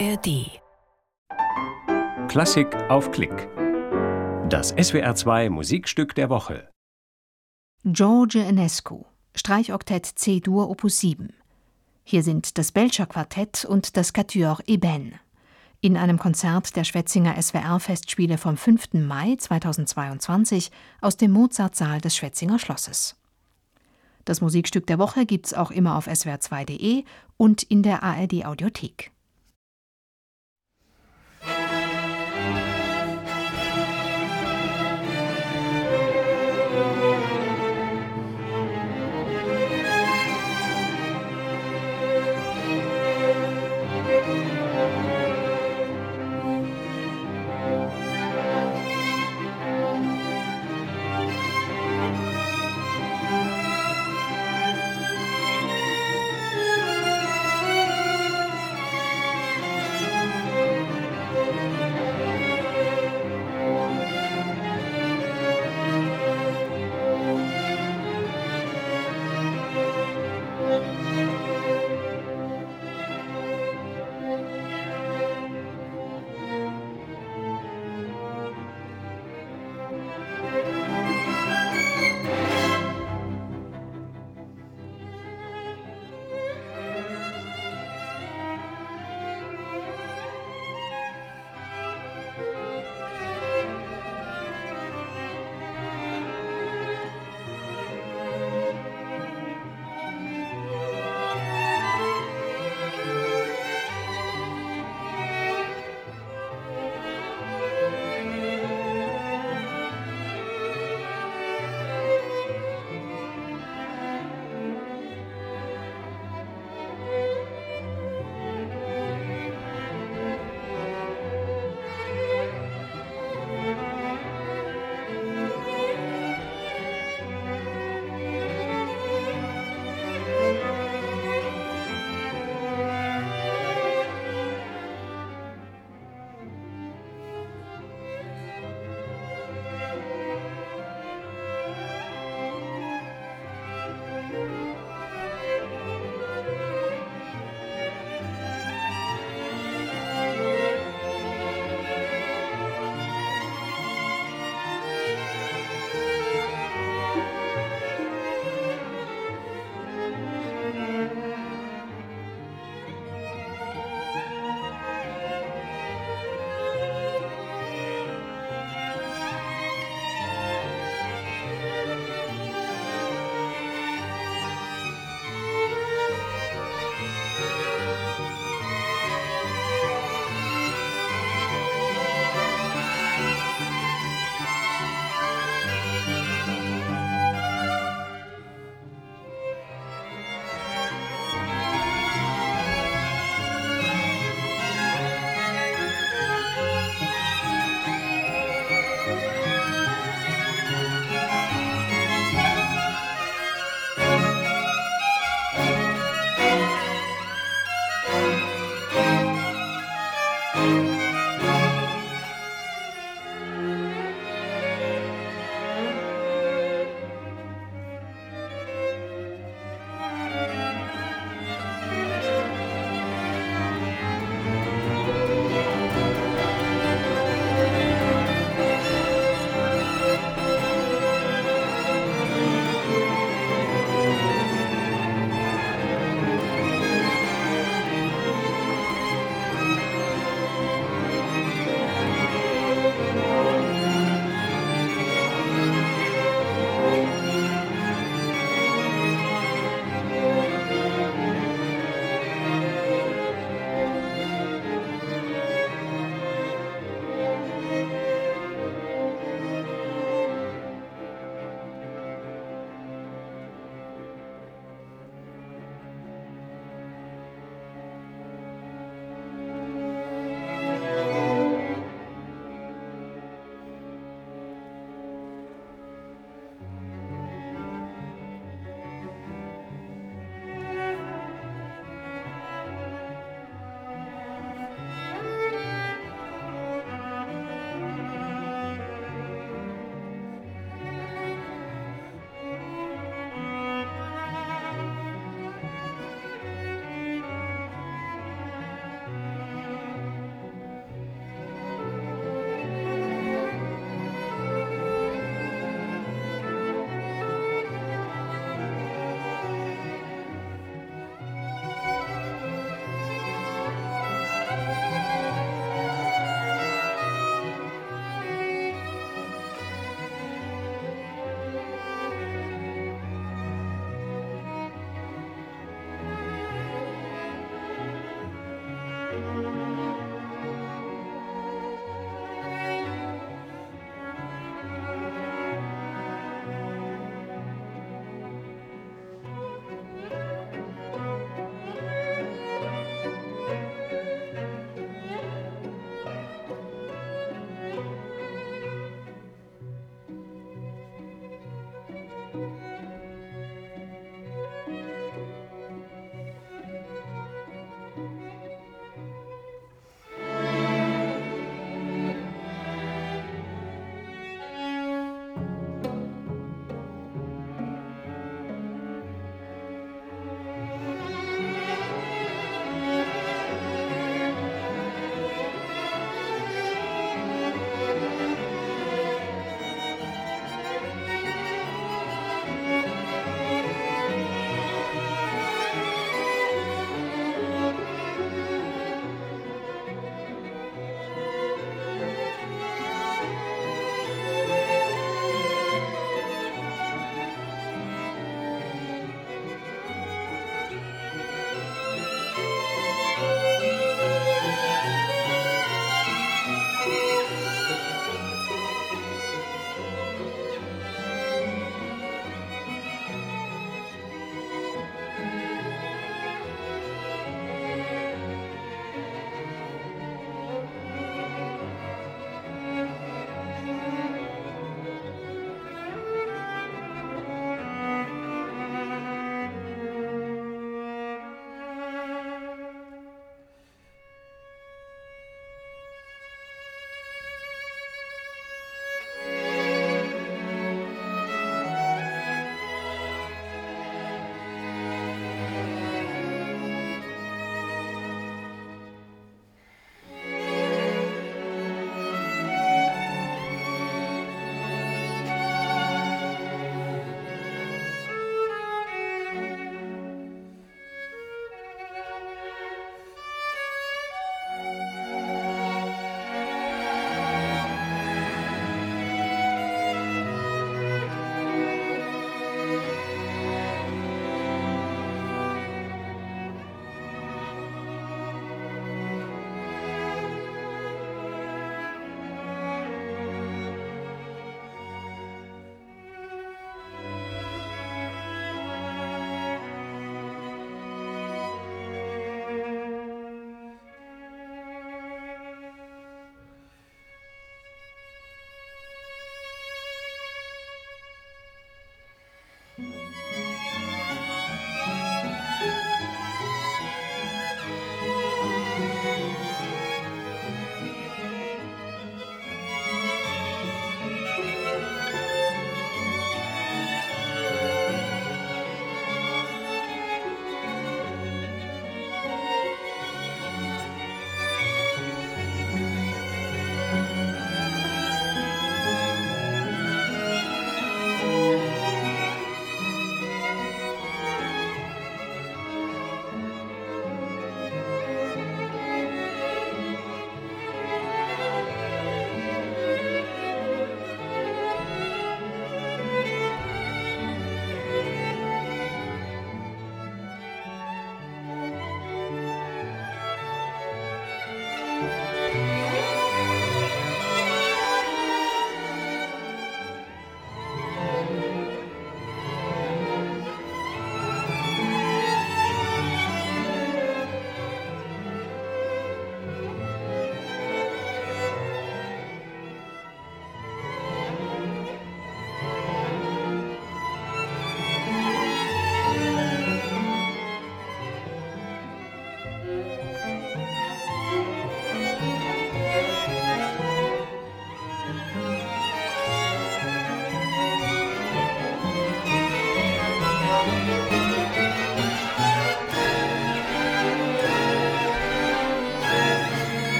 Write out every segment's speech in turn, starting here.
ARD. Klassik auf Klick. Das SWR2 Musikstück der Woche. George Enescu, Streichoktett C-Dur Opus 7. Hier sind das Belcher Quartett und das Quatuor Eben. In einem Konzert der Schwetzinger SWR-Festspiele vom 5. Mai 2022 aus dem Mozartsaal des Schwetzinger Schlosses. Das Musikstück der Woche gibt's auch immer auf swr2.de und in der ARD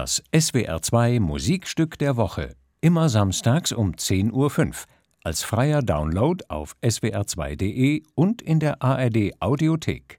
Das SWR2 Musikstück der Woche. Immer samstags um 10.05 Uhr. Als freier Download auf swr2.de und in der ARD Audiothek.